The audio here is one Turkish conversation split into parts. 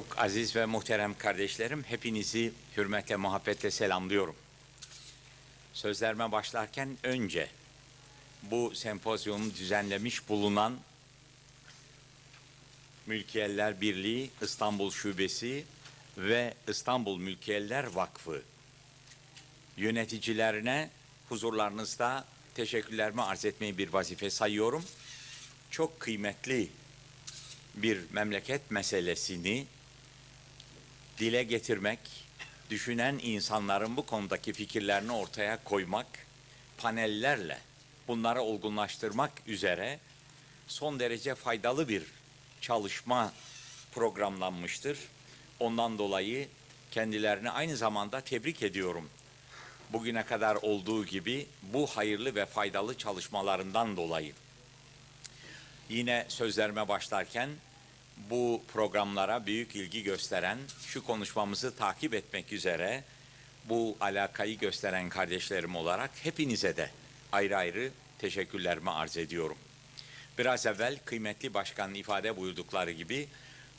Çok aziz ve muhterem kardeşlerim, hepinizi hürmetle, muhabbetle selamlıyorum. Sözlerime başlarken önce bu sempozyumu düzenlemiş bulunan Mülkiyeller Birliği İstanbul Şubesi ve İstanbul Mülkiyeller Vakfı yöneticilerine huzurlarınızda teşekkürlerimi arz etmeyi bir vazife sayıyorum. Çok kıymetli bir memleket meselesini dile getirmek, düşünen insanların bu konudaki fikirlerini ortaya koymak, panellerle bunları olgunlaştırmak üzere son derece faydalı bir çalışma programlanmıştır. Ondan dolayı kendilerini aynı zamanda tebrik ediyorum. Bugüne kadar olduğu gibi bu hayırlı ve faydalı çalışmalarından dolayı. Yine sözlerime başlarken bu programlara büyük ilgi gösteren, şu konuşmamızı takip etmek üzere bu alakayı gösteren kardeşlerim olarak hepinize de ayrı ayrı teşekkürlerimi arz ediyorum. Biraz evvel kıymetli başkanın ifade buyurdukları gibi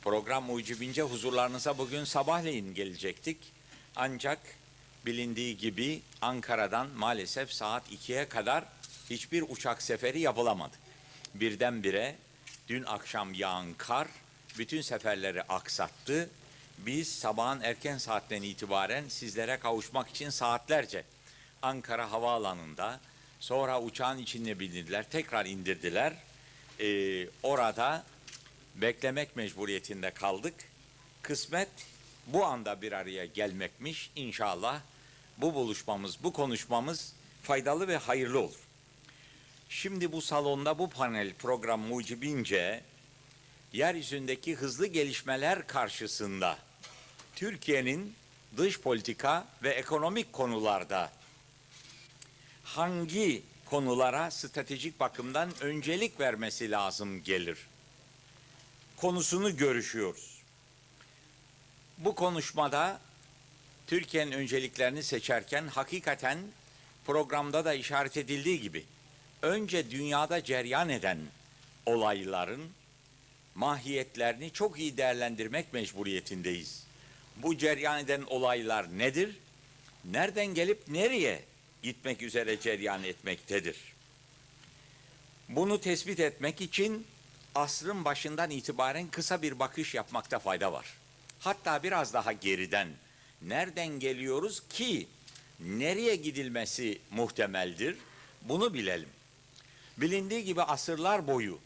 program mucibince huzurlarınıza bugün sabahleyin gelecektik. Ancak bilindiği gibi Ankara'dan maalesef saat 2'ye kadar hiçbir uçak seferi yapılamadı. Birdenbire dün akşam yağan kar bütün seferleri aksattı. Biz sabahın erken saatten itibaren sizlere kavuşmak için saatlerce Ankara Havaalanı'nda sonra uçağın içine bindirdiler, tekrar indirdiler. Ee, orada beklemek mecburiyetinde kaldık. Kısmet bu anda bir araya gelmekmiş. İnşallah bu buluşmamız, bu konuşmamız faydalı ve hayırlı olur. Şimdi bu salonda bu panel program mucibince yeryüzündeki hızlı gelişmeler karşısında Türkiye'nin dış politika ve ekonomik konularda hangi konulara stratejik bakımdan öncelik vermesi lazım gelir? Konusunu görüşüyoruz. Bu konuşmada Türkiye'nin önceliklerini seçerken hakikaten programda da işaret edildiği gibi önce dünyada ceryan eden olayların mahiyetlerini çok iyi değerlendirmek mecburiyetindeyiz. Bu ceryan eden olaylar nedir? Nereden gelip nereye gitmek üzere ceryan etmektedir? Bunu tespit etmek için asrın başından itibaren kısa bir bakış yapmakta fayda var. Hatta biraz daha geriden nereden geliyoruz ki nereye gidilmesi muhtemeldir? Bunu bilelim. Bilindiği gibi asırlar boyu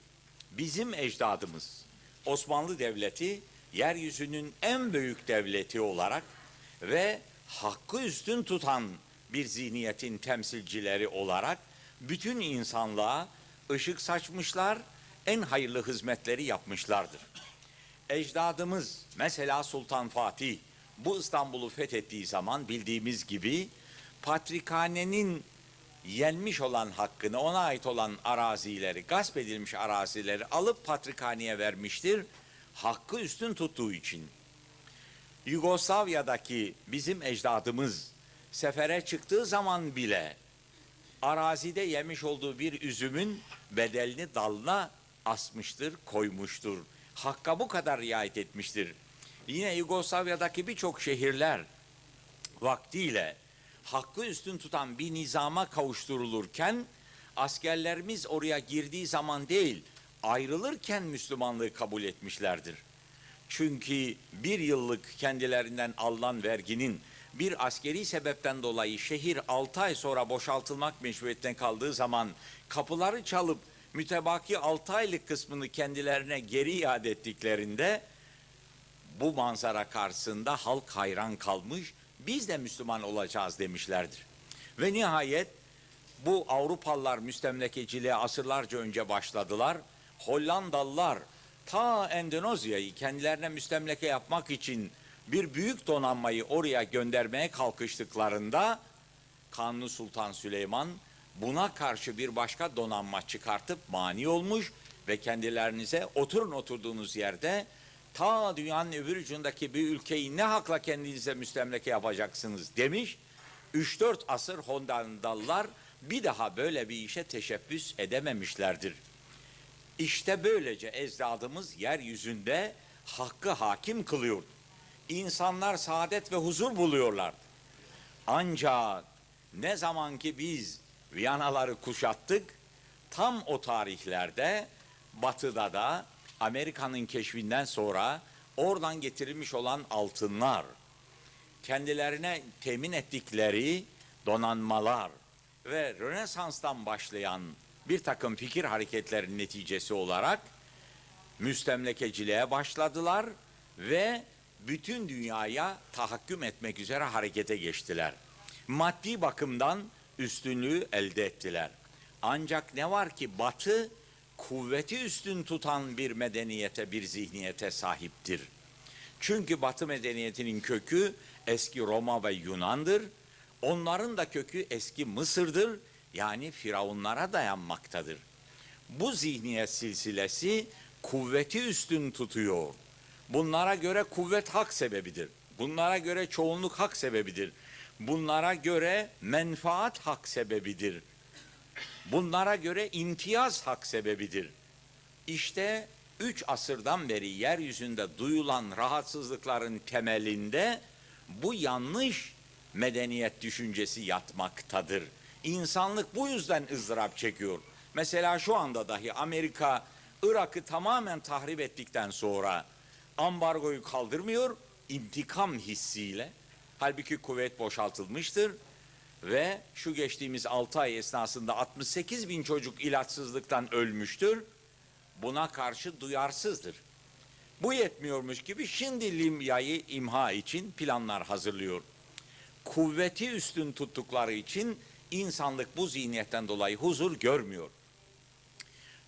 bizim ecdadımız Osmanlı Devleti yeryüzünün en büyük devleti olarak ve hakkı üstün tutan bir zihniyetin temsilcileri olarak bütün insanlığa ışık saçmışlar, en hayırlı hizmetleri yapmışlardır. Ecdadımız mesela Sultan Fatih bu İstanbul'u fethettiği zaman bildiğimiz gibi Patrikhane'nin yenmiş olan hakkını, ona ait olan arazileri, gasp edilmiş arazileri alıp Patrikhane'ye vermiştir. Hakkı üstün tuttuğu için. Yugoslavya'daki bizim ecdadımız sefere çıktığı zaman bile arazide yemiş olduğu bir üzümün bedelini dalına asmıştır, koymuştur. Hakka bu kadar riayet etmiştir. Yine Yugoslavya'daki birçok şehirler vaktiyle hakkı üstün tutan bir nizama kavuşturulurken askerlerimiz oraya girdiği zaman değil ayrılırken Müslümanlığı kabul etmişlerdir. Çünkü bir yıllık kendilerinden alınan verginin bir askeri sebepten dolayı şehir 6 ay sonra boşaltılmak mecburiyetine kaldığı zaman kapıları çalıp mütebaki 6 aylık kısmını kendilerine geri iade ettiklerinde bu manzara karşısında halk hayran kalmış biz de Müslüman olacağız demişlerdir. Ve nihayet bu Avrupalılar müstemlekeciliğe asırlarca önce başladılar. Hollandalılar ta Endonezya'yı kendilerine müstemleke yapmak için bir büyük donanmayı oraya göndermeye kalkıştıklarında Kanuni Sultan Süleyman buna karşı bir başka donanma çıkartıp mani olmuş ve kendilerinize oturun oturduğunuz yerde ta dünyanın öbür ucundaki bir ülkeyi ne hakla kendinize müstemleke yapacaksınız demiş. 3-4 asır Hollandalılar bir daha böyle bir işe teşebbüs edememişlerdir. İşte böylece ecdadımız yeryüzünde hakkı hakim kılıyordu. İnsanlar saadet ve huzur buluyorlardı. Ancak ne zaman ki biz Viyanaları kuşattık, tam o tarihlerde batıda da Amerika'nın keşfinden sonra oradan getirilmiş olan altınlar, kendilerine temin ettikleri donanmalar ve Rönesans'tan başlayan bir takım fikir hareketlerinin neticesi olarak müstemlekeciliğe başladılar ve bütün dünyaya tahakküm etmek üzere harekete geçtiler. Maddi bakımdan üstünlüğü elde ettiler. Ancak ne var ki Batı kuvveti üstün tutan bir medeniyete, bir zihniyete sahiptir. Çünkü Batı medeniyetinin kökü eski Roma ve Yunan'dır. Onların da kökü eski Mısır'dır. Yani firavunlara dayanmaktadır. Bu zihniyet silsilesi kuvveti üstün tutuyor. Bunlara göre kuvvet hak sebebidir. Bunlara göre çoğunluk hak sebebidir. Bunlara göre menfaat hak sebebidir. Bunlara göre imtiyaz hak sebebidir. İşte üç asırdan beri yeryüzünde duyulan rahatsızlıkların temelinde bu yanlış medeniyet düşüncesi yatmaktadır. İnsanlık bu yüzden ızdırap çekiyor. Mesela şu anda dahi Amerika Irak'ı tamamen tahrip ettikten sonra ambargoyu kaldırmıyor, intikam hissiyle. Halbuki kuvvet boşaltılmıştır ve şu geçtiğimiz 6 ay esnasında 68 bin çocuk ilaçsızlıktan ölmüştür. Buna karşı duyarsızdır. Bu yetmiyormuş gibi şimdi Limya'yı imha için planlar hazırlıyor. Kuvveti üstün tuttukları için insanlık bu zihniyetten dolayı huzur görmüyor.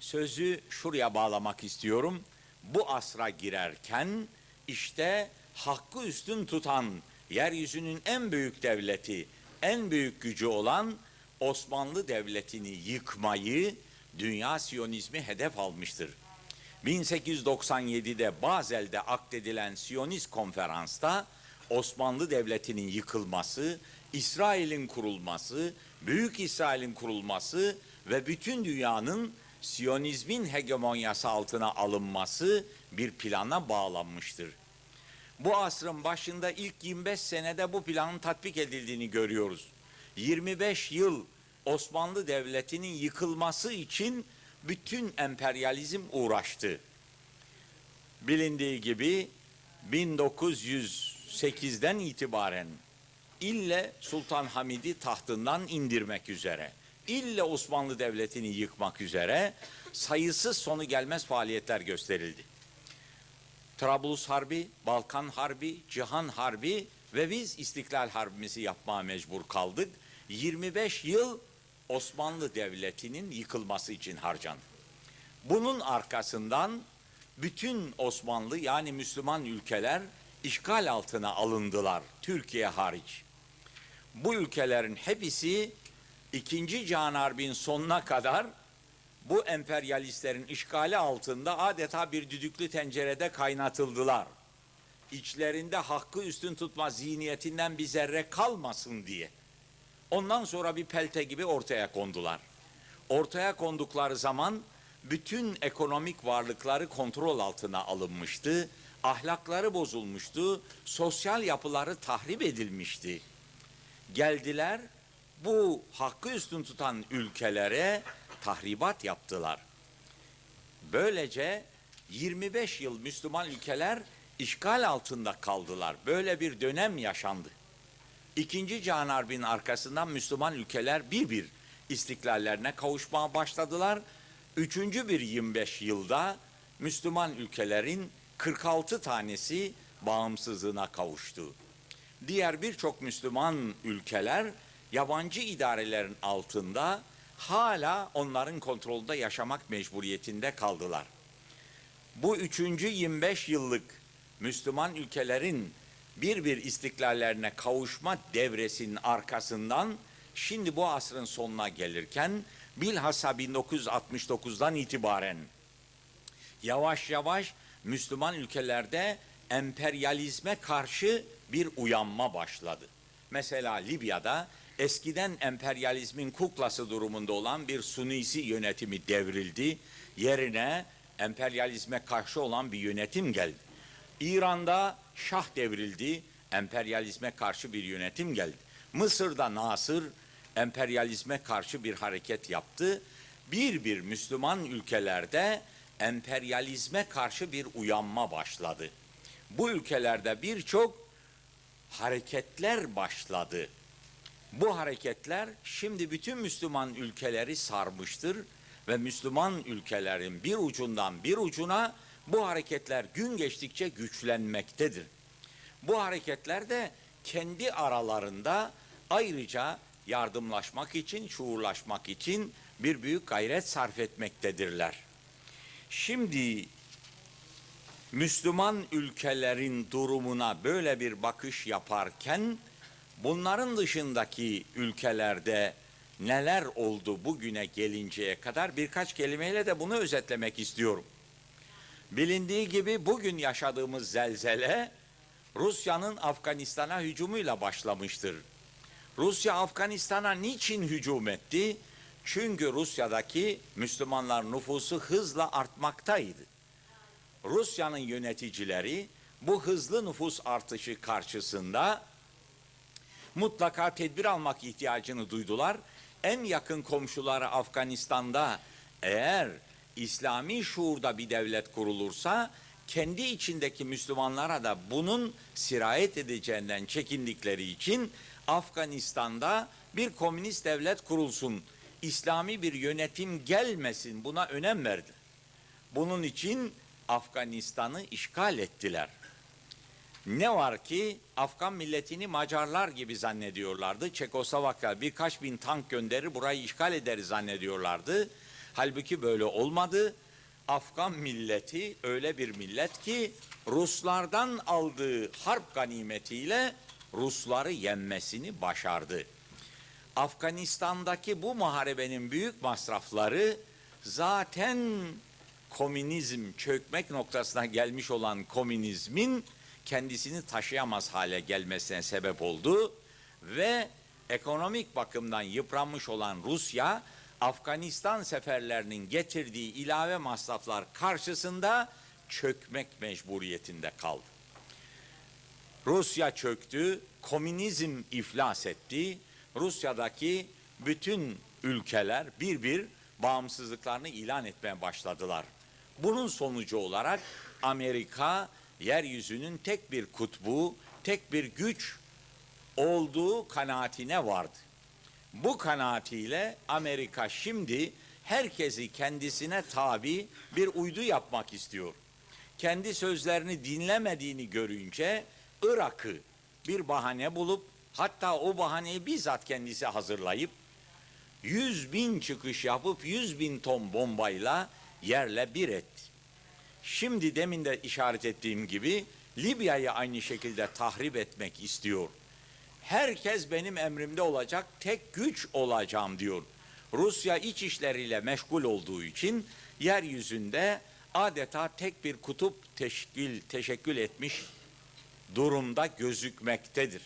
Sözü şuraya bağlamak istiyorum. Bu asra girerken işte hakkı üstün tutan yeryüzünün en büyük devleti, en büyük gücü olan Osmanlı Devleti'ni yıkmayı dünya Siyonizmi hedef almıştır. 1897'de Bazel'de akdedilen Siyonist konferansta Osmanlı Devleti'nin yıkılması, İsrail'in kurulması, Büyük İsrail'in kurulması ve bütün dünyanın Siyonizmin hegemonyası altına alınması bir plana bağlanmıştır. Bu asrın başında ilk 25 senede bu planın tatbik edildiğini görüyoruz. 25 yıl Osmanlı Devleti'nin yıkılması için bütün emperyalizm uğraştı. Bilindiği gibi 1908'den itibaren ille Sultan Hamid'i tahtından indirmek üzere, ille Osmanlı Devleti'ni yıkmak üzere sayısız sonu gelmez faaliyetler gösterildi. Trablus Harbi, Balkan Harbi, Cihan Harbi ve biz İstiklal Harbimizi yapmaya mecbur kaldık. 25 yıl Osmanlı Devleti'nin yıkılması için harcandı. Bunun arkasından bütün Osmanlı yani Müslüman ülkeler işgal altına alındılar Türkiye hariç. Bu ülkelerin hepsi ikinci Cihan Harbi'nin sonuna kadar bu emperyalistlerin işgali altında adeta bir düdüklü tencerede kaynatıldılar. İçlerinde hakkı üstün tutma zihniyetinden bir zerre kalmasın diye. Ondan sonra bir pelte gibi ortaya kondular. Ortaya kondukları zaman bütün ekonomik varlıkları kontrol altına alınmıştı. Ahlakları bozulmuştu. Sosyal yapıları tahrip edilmişti. Geldiler bu hakkı üstün tutan ülkelere tahribat yaptılar. Böylece 25 yıl Müslüman ülkeler işgal altında kaldılar. Böyle bir dönem yaşandı. İkinci Cihan Harbi'nin arkasından Müslüman ülkeler bir bir istiklallerine kavuşmaya başladılar. Üçüncü bir 25 yılda Müslüman ülkelerin 46 tanesi bağımsızlığına kavuştu. Diğer birçok Müslüman ülkeler yabancı idarelerin altında hala onların kontrolünde yaşamak mecburiyetinde kaldılar. Bu üçüncü 25 yıllık Müslüman ülkelerin bir bir istiklallerine kavuşma devresinin arkasından şimdi bu asrın sonuna gelirken bilhassa 1969'dan itibaren yavaş yavaş Müslüman ülkelerde emperyalizme karşı bir uyanma başladı. Mesela Libya'da eskiden emperyalizmin kuklası durumunda olan bir Sunisi yönetimi devrildi. Yerine emperyalizme karşı olan bir yönetim geldi. İran'da şah devrildi, emperyalizme karşı bir yönetim geldi. Mısır'da Nasır emperyalizme karşı bir hareket yaptı. Bir bir Müslüman ülkelerde emperyalizme karşı bir uyanma başladı. Bu ülkelerde birçok hareketler başladı. Bu hareketler şimdi bütün Müslüman ülkeleri sarmıştır ve Müslüman ülkelerin bir ucundan bir ucuna bu hareketler gün geçtikçe güçlenmektedir. Bu hareketler de kendi aralarında ayrıca yardımlaşmak için, şuurlaşmak için bir büyük gayret sarf etmektedirler. Şimdi Müslüman ülkelerin durumuna böyle bir bakış yaparken bunların dışındaki ülkelerde neler oldu bugüne gelinceye kadar birkaç kelimeyle de bunu özetlemek istiyorum. Bilindiği gibi bugün yaşadığımız zelzele Rusya'nın Afganistan'a hücumuyla başlamıştır. Rusya Afganistan'a niçin hücum etti? Çünkü Rusya'daki Müslümanlar nüfusu hızla artmaktaydı. Rusya'nın yöneticileri bu hızlı nüfus artışı karşısında mutlaka tedbir almak ihtiyacını duydular. En yakın komşuları Afganistan'da eğer İslami şuurda bir devlet kurulursa kendi içindeki Müslümanlara da bunun sirayet edeceğinden çekindikleri için Afganistan'da bir komünist devlet kurulsun, İslami bir yönetim gelmesin buna önem verdi. Bunun için Afganistan'ı işgal ettiler. Ne var ki Afgan milletini Macarlar gibi zannediyorlardı. Çekoslovakya birkaç bin tank gönderir burayı işgal ederiz zannediyorlardı. Halbuki böyle olmadı. Afgan milleti öyle bir millet ki Ruslardan aldığı harp ganimetiyle Rusları yenmesini başardı. Afganistan'daki bu muharebenin büyük masrafları zaten komünizm çökmek noktasına gelmiş olan komünizmin kendisini taşıyamaz hale gelmesine sebep oldu ve ekonomik bakımdan yıpranmış olan Rusya Afganistan seferlerinin getirdiği ilave masraflar karşısında çökmek mecburiyetinde kaldı. Rusya çöktü, komünizm iflas etti. Rusya'daki bütün ülkeler bir bir bağımsızlıklarını ilan etmeye başladılar. Bunun sonucu olarak Amerika yeryüzünün tek bir kutbu, tek bir güç olduğu kanaatine vardı. Bu kanaatiyle Amerika şimdi herkesi kendisine tabi bir uydu yapmak istiyor. Kendi sözlerini dinlemediğini görünce Irak'ı bir bahane bulup hatta o bahaneyi bizzat kendisi hazırlayıp yüz bin çıkış yapıp yüz bin ton bombayla yerle bir etti. Şimdi demin de işaret ettiğim gibi Libya'yı aynı şekilde tahrip etmek istiyor. Herkes benim emrimde olacak, tek güç olacağım diyor. Rusya iç işleriyle meşgul olduğu için yeryüzünde adeta tek bir kutup teşkil, teşekkül etmiş durumda gözükmektedir.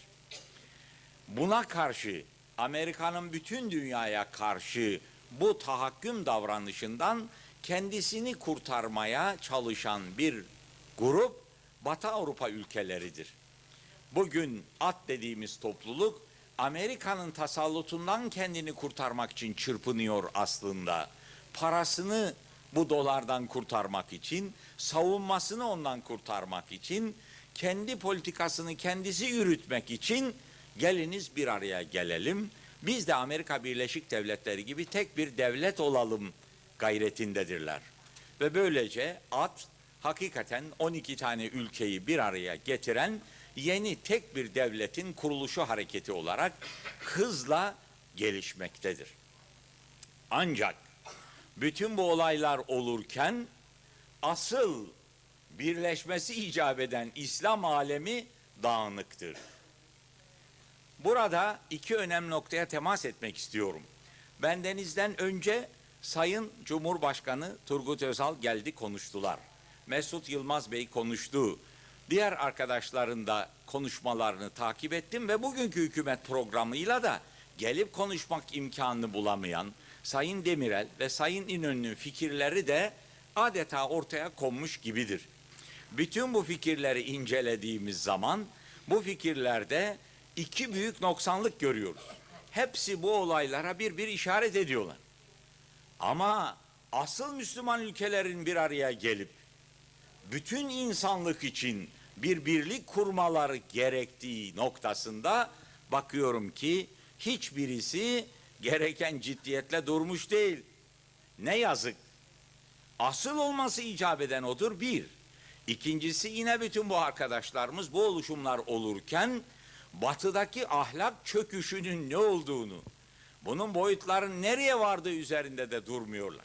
Buna karşı Amerika'nın bütün dünyaya karşı bu tahakküm davranışından kendisini kurtarmaya çalışan bir grup Batı Avrupa ülkeleridir. Bugün at dediğimiz topluluk Amerika'nın tasallutundan kendini kurtarmak için çırpınıyor aslında. Parasını bu dolardan kurtarmak için, savunmasını ondan kurtarmak için, kendi politikasını kendisi yürütmek için geliniz bir araya gelelim. Biz de Amerika Birleşik Devletleri gibi tek bir devlet olalım gayretindedirler. Ve böylece at hakikaten 12 tane ülkeyi bir araya getiren yeni tek bir devletin kuruluşu hareketi olarak hızla gelişmektedir. Ancak bütün bu olaylar olurken asıl birleşmesi icap eden İslam alemi dağınıktır. Burada iki önemli noktaya temas etmek istiyorum. Bendenizden önce Sayın Cumhurbaşkanı Turgut Özal geldi konuştular. Mesut Yılmaz Bey konuştu. Diğer arkadaşların da konuşmalarını takip ettim ve bugünkü hükümet programıyla da gelip konuşmak imkanını bulamayan Sayın Demirel ve Sayın İnönü'nün fikirleri de adeta ortaya konmuş gibidir. bütün bu fikirleri incelediğimiz zaman bu fikirlerde iki büyük noksanlık görüyoruz. Hepsi bu olaylara bir bir işaret ediyorlar. Ama asıl Müslüman ülkelerin bir araya gelip bütün insanlık için bir birlik kurmaları gerektiği noktasında bakıyorum ki hiçbirisi gereken ciddiyetle durmuş değil. Ne yazık. Asıl olması icap eden odur bir. İkincisi yine bütün bu arkadaşlarımız bu oluşumlar olurken batıdaki ahlak çöküşünün ne olduğunu, bunun boyutların nereye vardığı üzerinde de durmuyorlar.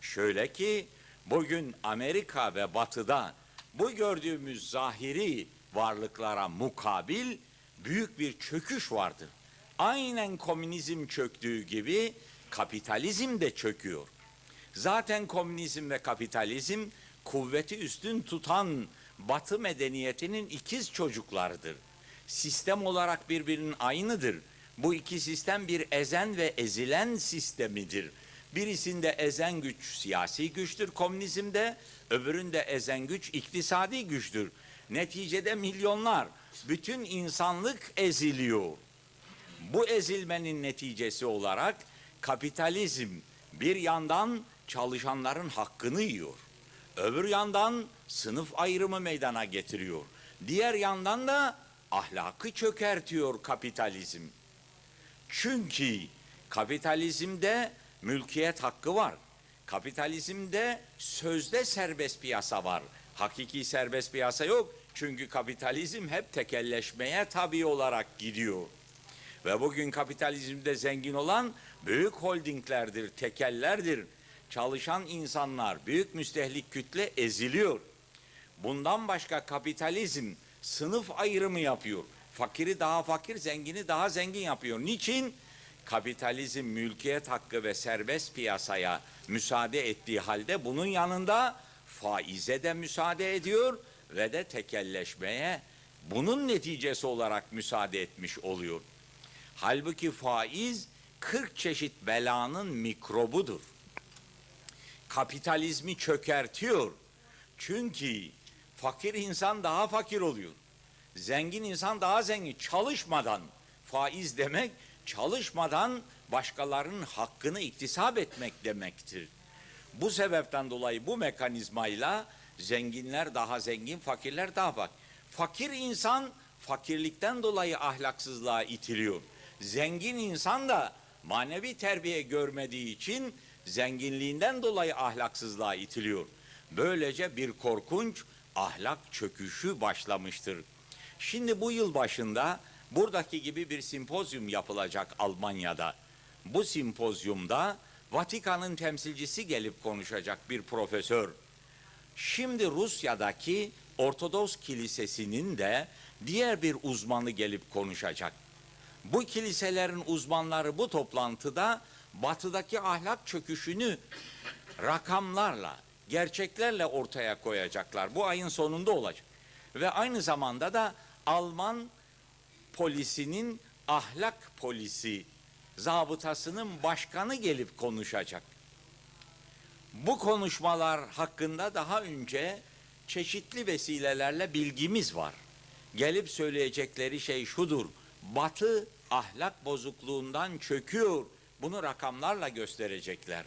Şöyle ki bugün Amerika ve batıda bu gördüğümüz zahiri varlıklara mukabil büyük bir çöküş vardır. Aynen komünizm çöktüğü gibi kapitalizm de çöküyor. Zaten komünizm ve kapitalizm kuvveti üstün tutan Batı medeniyetinin ikiz çocuklarıdır. Sistem olarak birbirinin aynıdır. Bu iki sistem bir ezen ve ezilen sistemidir. Birisinde ezen güç siyasi güçtür komünizmde, öbüründe ezen güç iktisadi güçtür. Neticede milyonlar, bütün insanlık eziliyor. Bu ezilmenin neticesi olarak kapitalizm bir yandan çalışanların hakkını yiyor. Öbür yandan sınıf ayrımı meydana getiriyor. Diğer yandan da ahlakı çökertiyor kapitalizm. Çünkü kapitalizmde mülkiyet hakkı var. Kapitalizmde sözde serbest piyasa var. Hakiki serbest piyasa yok. Çünkü kapitalizm hep tekelleşmeye tabi olarak gidiyor. Ve bugün kapitalizmde zengin olan büyük holdinglerdir, tekellerdir. Çalışan insanlar, büyük müstehlik kütle eziliyor. Bundan başka kapitalizm sınıf ayrımı yapıyor. Fakiri daha fakir, zengini daha zengin yapıyor. Niçin? Kapitalizm mülkiyet hakkı ve serbest piyasaya müsaade ettiği halde bunun yanında faize de müsaade ediyor ve de tekelleşmeye bunun neticesi olarak müsaade etmiş oluyor. Halbuki faiz 40 çeşit belanın mikrobudur. Kapitalizmi çökertiyor. Çünkü fakir insan daha fakir oluyor. Zengin insan daha zengin. Çalışmadan faiz demek çalışmadan başkalarının hakkını iktisap etmek demektir. Bu sebepten dolayı bu mekanizmayla zenginler daha zengin, fakirler daha fakir. Fakir insan fakirlikten dolayı ahlaksızlığa itiliyor. Zengin insan da manevi terbiye görmediği için zenginliğinden dolayı ahlaksızlığa itiliyor. Böylece bir korkunç ahlak çöküşü başlamıştır. Şimdi bu yıl başında buradaki gibi bir simpozyum yapılacak Almanya'da. Bu simpozyumda Vatikan'ın temsilcisi gelip konuşacak bir profesör. Şimdi Rusya'daki Ortodoks Kilisesi'nin de diğer bir uzmanı gelip konuşacak. Bu kiliselerin uzmanları bu toplantıda batıdaki ahlak çöküşünü rakamlarla, gerçeklerle ortaya koyacaklar. Bu ayın sonunda olacak. Ve aynı zamanda da Alman polisinin ahlak polisi zabıtasının başkanı gelip konuşacak. Bu konuşmalar hakkında daha önce çeşitli vesilelerle bilgimiz var. Gelip söyleyecekleri şey şudur. Batı ahlak bozukluğundan çöküyor. Bunu rakamlarla gösterecekler.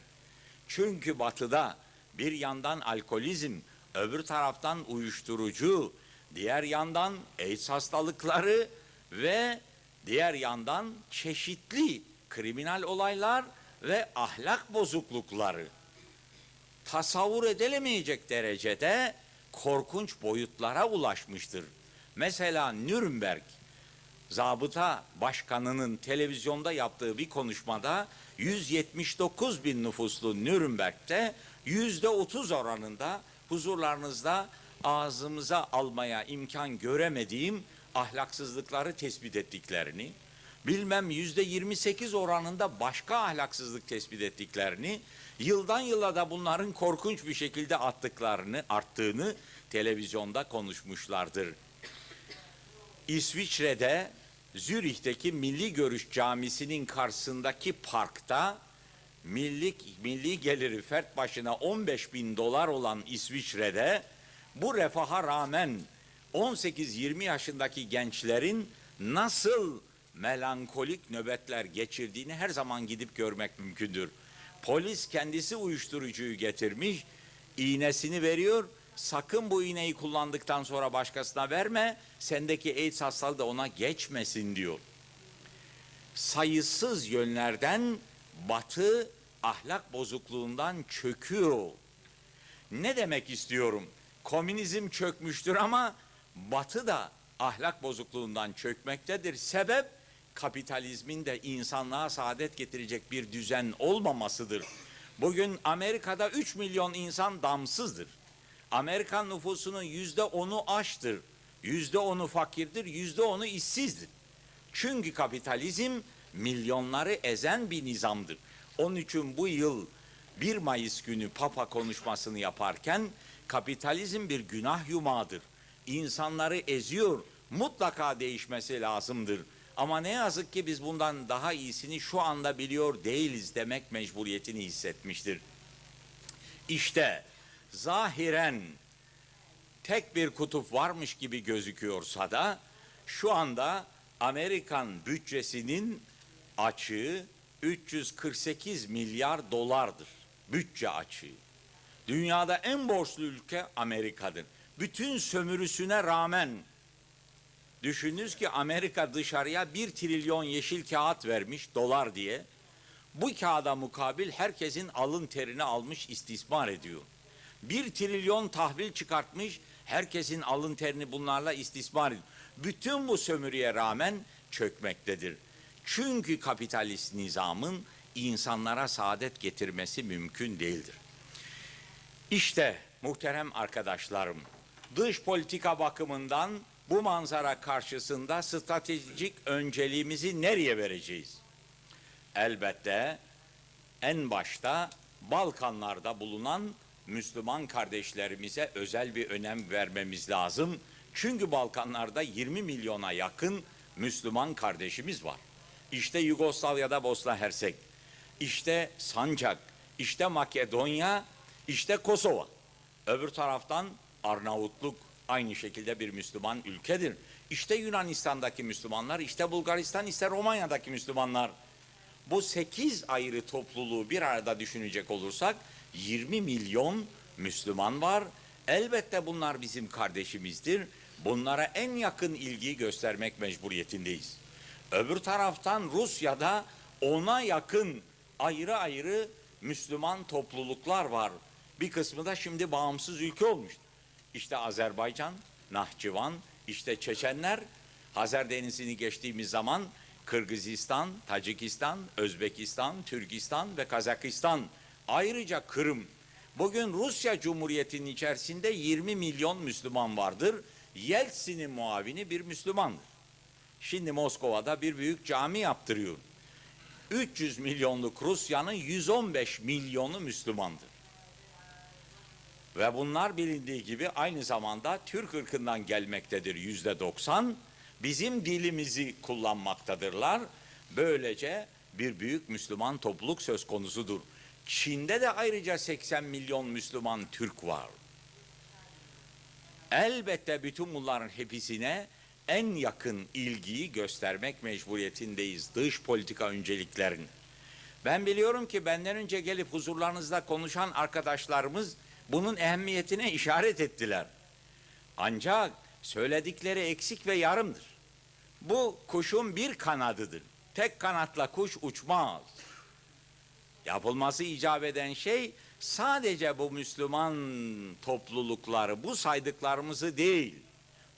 Çünkü batıda bir yandan alkolizm, öbür taraftan uyuşturucu, diğer yandan AIDS hastalıkları ve diğer yandan çeşitli kriminal olaylar ve ahlak bozuklukları tasavvur edilemeyecek derecede korkunç boyutlara ulaşmıştır. Mesela Nürnberg zabıta başkanının televizyonda yaptığı bir konuşmada 179 bin nüfuslu Nürnberg'de yüzde 30 oranında huzurlarınızda ağzımıza almaya imkan göremediğim ahlaksızlıkları tespit ettiklerini, bilmem yüzde 28 oranında başka ahlaksızlık tespit ettiklerini, yıldan yıla da bunların korkunç bir şekilde attıklarını, arttığını televizyonda konuşmuşlardır. İsviçre'de Zürih'teki Milli Görüş Camisi'nin karşısındaki parkta milli, milli geliri fert başına 15 bin dolar olan İsviçre'de bu refaha rağmen 18-20 yaşındaki gençlerin nasıl melankolik nöbetler geçirdiğini her zaman gidip görmek mümkündür. Polis kendisi uyuşturucuyu getirmiş, iğnesini veriyor. Sakın bu iğneyi kullandıktan sonra başkasına verme. Sendeki AIDS hastalığı da ona geçmesin diyor. Sayısız yönlerden Batı ahlak bozukluğundan çöküyor. Ne demek istiyorum? Komünizm çökmüştür ama Batı da ahlak bozukluğundan çökmektedir. Sebep kapitalizmin de insanlığa saadet getirecek bir düzen olmamasıdır. Bugün Amerika'da 3 milyon insan damsızdır. Amerikan nüfusunun yüzde onu açtır. Yüzde onu fakirdir, yüzde onu işsizdir. Çünkü kapitalizm milyonları ezen bir nizamdır. Onun için bu yıl 1 Mayıs günü Papa konuşmasını yaparken kapitalizm bir günah yumağıdır. İnsanları eziyor, mutlaka değişmesi lazımdır. Ama ne yazık ki biz bundan daha iyisini şu anda biliyor değiliz demek mecburiyetini hissetmiştir. İşte zahiren tek bir kutup varmış gibi gözüküyorsa da şu anda Amerikan bütçesinin açığı 348 milyar dolardır. Bütçe açığı. Dünyada en borçlu ülke Amerika'dır. Bütün sömürüsüne rağmen düşününüz ki Amerika dışarıya bir trilyon yeşil kağıt vermiş dolar diye. Bu kağıda mukabil herkesin alın terini almış istismar ediyor. Bir trilyon tahvil çıkartmış herkesin alın terini bunlarla istismar ediyor. Bütün bu sömürüye rağmen çökmektedir. Çünkü kapitalist nizamın insanlara saadet getirmesi mümkün değildir. İşte muhterem arkadaşlarım, dış politika bakımından bu manzara karşısında stratejik önceliğimizi nereye vereceğiz? Elbette en başta Balkanlarda bulunan Müslüman kardeşlerimize özel bir önem vermemiz lazım. Çünkü Balkanlarda 20 milyona yakın Müslüman kardeşimiz var. İşte Yugoslavya'da Bosna Hersek, işte Sancak, işte Makedonya, işte Kosova. Öbür taraftan Arnavutluk aynı şekilde bir Müslüman ülkedir. İşte Yunanistan'daki Müslümanlar, işte Bulgaristan, işte Romanya'daki Müslümanlar. Bu sekiz ayrı topluluğu bir arada düşünecek olursak 20 milyon Müslüman var. Elbette bunlar bizim kardeşimizdir. Bunlara en yakın ilgi göstermek mecburiyetindeyiz. Öbür taraftan Rusya'da ona yakın ayrı ayrı Müslüman topluluklar var. Bir kısmı da şimdi bağımsız ülke olmuş. İşte Azerbaycan, Nahçıvan, işte Çeçenler, Hazar Denizi'ni geçtiğimiz zaman Kırgızistan, Tacikistan, Özbekistan, Türkistan ve Kazakistan. Ayrıca Kırım. Bugün Rusya Cumhuriyeti'nin içerisinde 20 milyon Müslüman vardır. Yeltsin'in muavini bir Müslümandır. Şimdi Moskova'da bir büyük cami yaptırıyor. 300 milyonluk Rusya'nın 115 milyonu Müslümandır. Ve bunlar bilindiği gibi aynı zamanda Türk ırkından gelmektedir yüzde 90. Bizim dilimizi kullanmaktadırlar. Böylece bir büyük Müslüman topluluk söz konusudur. Çin'de de ayrıca 80 milyon Müslüman Türk var. Elbette bütün bunların hepsine en yakın ilgiyi göstermek mecburiyetindeyiz dış politika önceliklerini. Ben biliyorum ki benden önce gelip huzurlarınızda konuşan arkadaşlarımız bunun ehemmiyetine işaret ettiler. Ancak söyledikleri eksik ve yarımdır. Bu kuşun bir kanadıdır. Tek kanatla kuş uçmaz. Yapılması icap eden şey sadece bu Müslüman toplulukları, bu saydıklarımızı değil,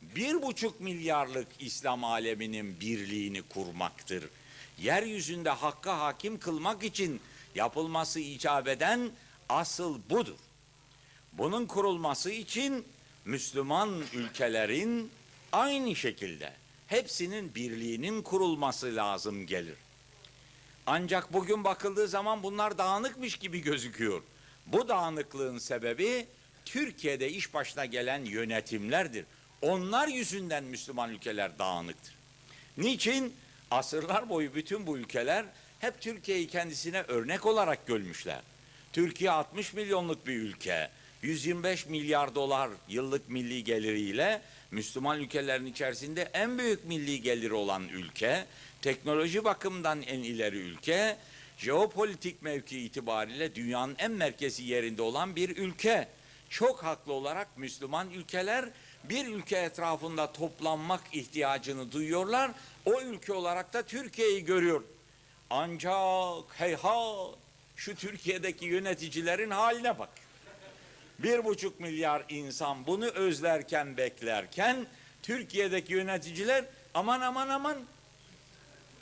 bir buçuk milyarlık İslam aleminin birliğini kurmaktır. Yeryüzünde hakka hakim kılmak için yapılması icap eden asıl budur. Bunun kurulması için Müslüman ülkelerin aynı şekilde hepsinin birliğinin kurulması lazım gelir. Ancak bugün bakıldığı zaman bunlar dağınıkmış gibi gözüküyor. Bu dağınıklığın sebebi Türkiye'de iş başına gelen yönetimlerdir. Onlar yüzünden Müslüman ülkeler dağınıktır. Niçin? Asırlar boyu bütün bu ülkeler hep Türkiye'yi kendisine örnek olarak görmüşler. Türkiye 60 milyonluk bir ülke. 125 milyar dolar yıllık milli geliriyle Müslüman ülkelerin içerisinde en büyük milli geliri olan ülke, teknoloji bakımından en ileri ülke, jeopolitik mevki itibariyle dünyanın en merkezi yerinde olan bir ülke. Çok haklı olarak Müslüman ülkeler bir ülke etrafında toplanmak ihtiyacını duyuyorlar. O ülke olarak da Türkiye'yi görüyor. Ancak heyhat şu Türkiye'deki yöneticilerin haline bak. Bir buçuk milyar insan bunu özlerken beklerken Türkiye'deki yöneticiler aman aman aman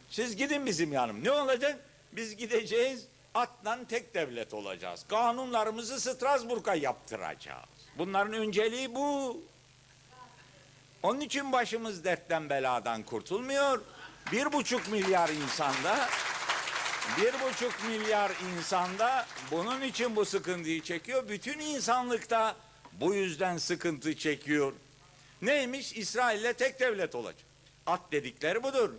siz gidin bizim yanım. Ne olacak? Biz gideceğiz atlan tek devlet olacağız. Kanunlarımızı Strasbourg'a yaptıracağız. Bunların önceliği bu. Onun için başımız dertten beladan kurtulmuyor. Bir buçuk milyar insanda bir buçuk milyar insanda bunun için bu sıkıntıyı çekiyor. Bütün insanlıkta bu yüzden sıkıntı çekiyor. Neymiş? İsrail'le tek devlet olacak. At dedikleri budur.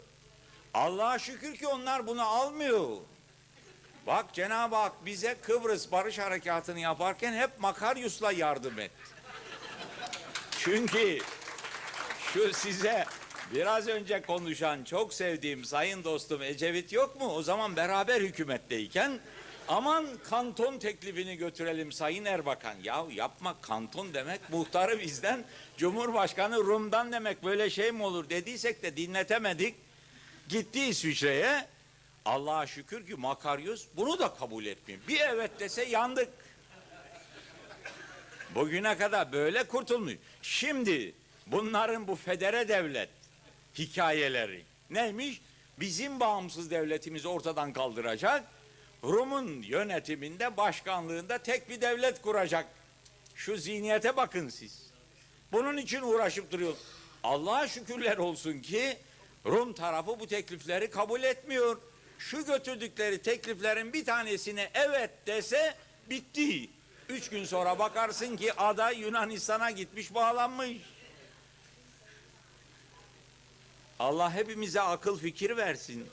Allah'a şükür ki onlar bunu almıyor. Bak Cenab-ı Hak bize Kıbrıs Barış Harekatı'nı yaparken hep Makaryus'la yardım etti. Çünkü şu size biraz önce konuşan çok sevdiğim sayın dostum Ecevit yok mu? O zaman beraber hükümetteyken aman kanton teklifini götürelim sayın Erbakan. Ya yapma kanton demek muhtarı bizden Cumhurbaşkanı Rum'dan demek böyle şey mi olur dediysek de dinletemedik. Gitti İsviçre'ye Allah'a şükür ki Makaryus bunu da kabul etmiyor. Bir evet dese yandık. Bugüne kadar böyle kurtulmuyor. Şimdi bunların bu federe devlet hikayeleri neymiş? Bizim bağımsız devletimizi ortadan kaldıracak. Rum'un yönetiminde, başkanlığında tek bir devlet kuracak. Şu zihniyete bakın siz. Bunun için uğraşıp duruyor. Allah'a şükürler olsun ki Rum tarafı bu teklifleri kabul etmiyor. Şu götürdükleri tekliflerin bir tanesine evet dese bitti. Üç gün sonra bakarsın ki aday Yunanistan'a gitmiş bağlanmış. Allah hepimize akıl fikir versin.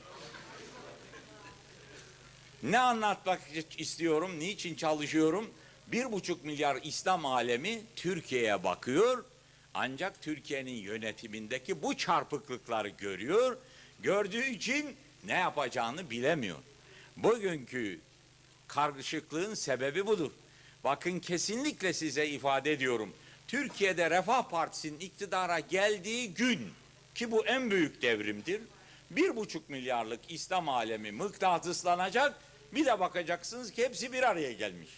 Ne anlatmak istiyorum, niçin çalışıyorum? Bir buçuk milyar İslam alemi Türkiye'ye bakıyor. Ancak Türkiye'nin yönetimindeki bu çarpıklıkları görüyor. Gördüğü için ne yapacağını bilemiyor. Bugünkü karışıklığın sebebi budur. Bakın kesinlikle size ifade ediyorum. Türkiye'de Refah Partisi'nin iktidara geldiği gün ki bu en büyük devrimdir. Bir buçuk milyarlık İslam alemi mıknatıslanacak. Bir de bakacaksınız ki hepsi bir araya gelmiş.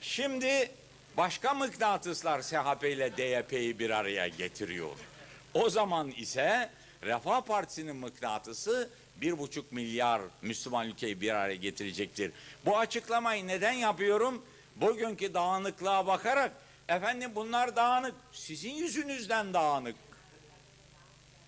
Şimdi başka mıknatıslar SHP ile DYP'yi bir araya getiriyor. O zaman ise Refah Partisi'nin mıknatısı bir buçuk milyar Müslüman ülkeyi bir araya getirecektir. Bu açıklamayı neden yapıyorum? Bugünkü dağınıklığa bakarak efendim bunlar dağınık. Sizin yüzünüzden dağınık.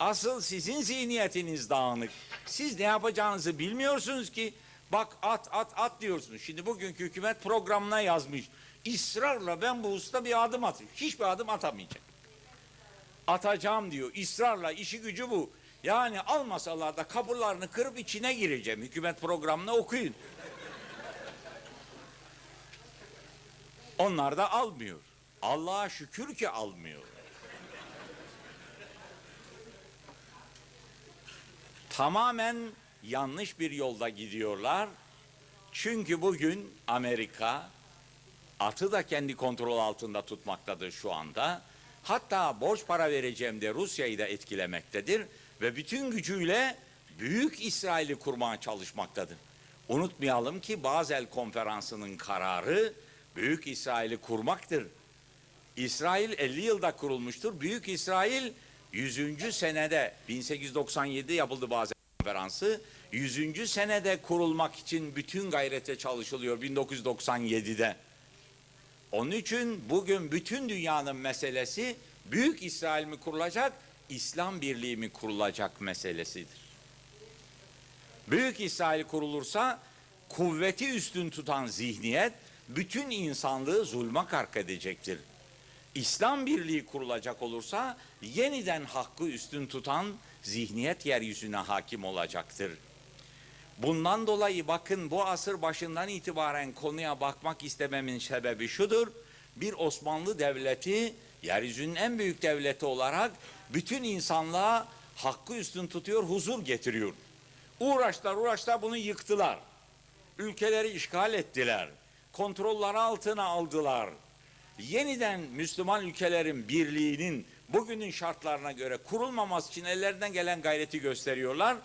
Asıl sizin zihniyetiniz dağınık. Siz ne yapacağınızı bilmiyorsunuz ki. Bak at at at diyorsunuz. Şimdi bugünkü hükümet programına yazmış. İsrarla ben bu usta bir adım atayım. Hiçbir adım atamayacak. Atacağım diyor. İsrarla işi gücü bu. Yani almasalar da kapılarını kırıp içine gireceğim. Hükümet programını okuyun. Onlar da almıyor. Allah'a şükür ki almıyor. Tamamen yanlış bir yolda gidiyorlar. Çünkü bugün Amerika atı da kendi kontrol altında tutmaktadır şu anda. Hatta borç para vereceğim de Rusya'yı da etkilemektedir ve bütün gücüyle büyük İsrail'i kurmaya çalışmaktadır. Unutmayalım ki Bazel konferansının kararı büyük İsrail'i kurmaktır. İsrail 50 yılda kurulmuştur. Büyük İsrail 100. senede 1897 yapıldı Bazel konferansı. 100. senede kurulmak için bütün gayrete çalışılıyor 1997'de. Onun için bugün bütün dünyanın meselesi Büyük İsrail mi kurulacak, İslam Birliği mi kurulacak meselesidir. Büyük İsrail kurulursa kuvveti üstün tutan zihniyet bütün insanlığı zulma kark edecektir. İslam Birliği kurulacak olursa yeniden hakkı üstün tutan zihniyet yeryüzüne hakim olacaktır. Bundan dolayı bakın bu asır başından itibaren konuya bakmak istememin sebebi şudur. bir Osmanlı Devleti yeryüzünün en büyük devleti olarak bütün insanlığa hakkı üstün tutuyor, huzur getiriyor. Uğraştılar uğraştılar bunu yıktılar. Ülkeleri işgal ettiler. Kontrolleri altına aldılar. Yeniden Müslüman ülkelerin birliğinin bugünün şartlarına göre kurulmaması için ellerinden gelen gayreti gösteriyorlar.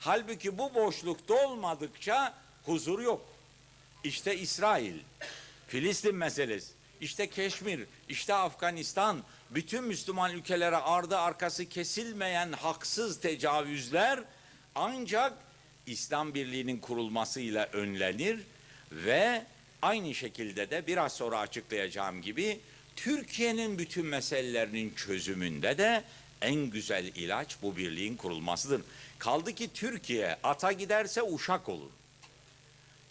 Halbuki bu boşluk dolmadıkça huzur yok. İşte İsrail, Filistin meselesi, işte Keşmir, işte Afganistan, bütün Müslüman ülkelere ardı arkası kesilmeyen haksız tecavüzler ancak İslam Birliği'nin kurulmasıyla önlenir ve aynı şekilde de biraz sonra açıklayacağım gibi Türkiye'nin bütün meselelerinin çözümünde de en güzel ilaç bu birliğin kurulmasıdır. Kaldı ki Türkiye ata giderse uşak olur.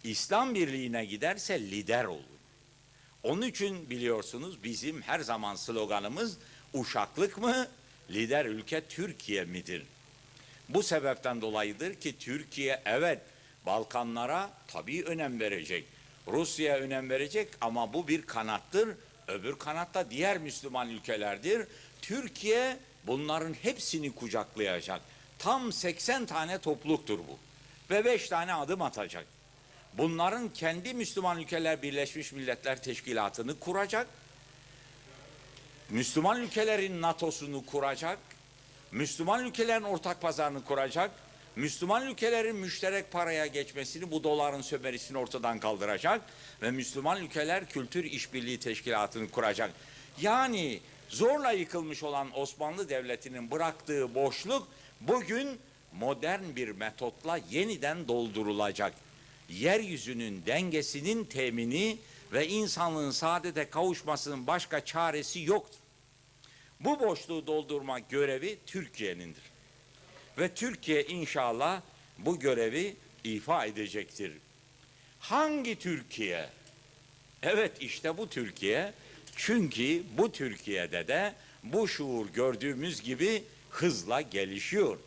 İslam Birliği'ne giderse lider olur. Onun için biliyorsunuz bizim her zaman sloganımız uşaklık mı, lider ülke Türkiye midir? Bu sebepten dolayıdır ki Türkiye evet Balkanlara tabii önem verecek. Rusya'ya önem verecek ama bu bir kanattır. Öbür kanatta diğer Müslüman ülkelerdir. Türkiye bunların hepsini kucaklayacak. Tam 80 tane topluluktur bu. Ve 5 tane adım atacak. Bunların kendi Müslüman ülkeler Birleşmiş Milletler Teşkilatı'nı kuracak. Müslüman ülkelerin NATO'sunu kuracak. Müslüman ülkelerin ortak pazarını kuracak. Müslüman ülkelerin müşterek paraya geçmesini, bu doların sömerisini ortadan kaldıracak ve Müslüman ülkeler kültür işbirliği teşkilatını kuracak. Yani zorla yıkılmış olan Osmanlı Devleti'nin bıraktığı boşluk bugün modern bir metotla yeniden doldurulacak. Yeryüzünün dengesinin temini ve insanlığın saadete kavuşmasının başka çaresi yoktur. Bu boşluğu doldurma görevi Türkiye'nindir. Ve Türkiye inşallah bu görevi ifa edecektir. Hangi Türkiye? Evet işte bu Türkiye. Çünkü bu Türkiye'de de bu şuur gördüğümüz gibi hızla gelişiyor.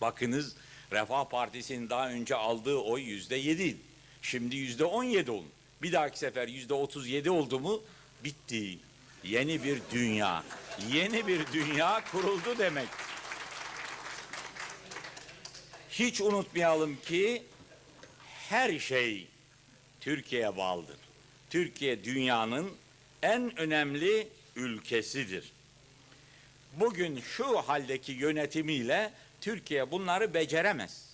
Bakınız Refah Partisi'nin daha önce aldığı oy yüzde yedi. Şimdi yüzde on yedi olun. Bir dahaki sefer yüzde otuz yedi oldu mu bitti. Yeni bir dünya, yeni bir dünya kuruldu demek. Hiç unutmayalım ki her şey Türkiye'ye bağlıdır. Türkiye dünyanın en önemli ülkesidir. Bugün şu haldeki yönetimiyle Türkiye bunları beceremez.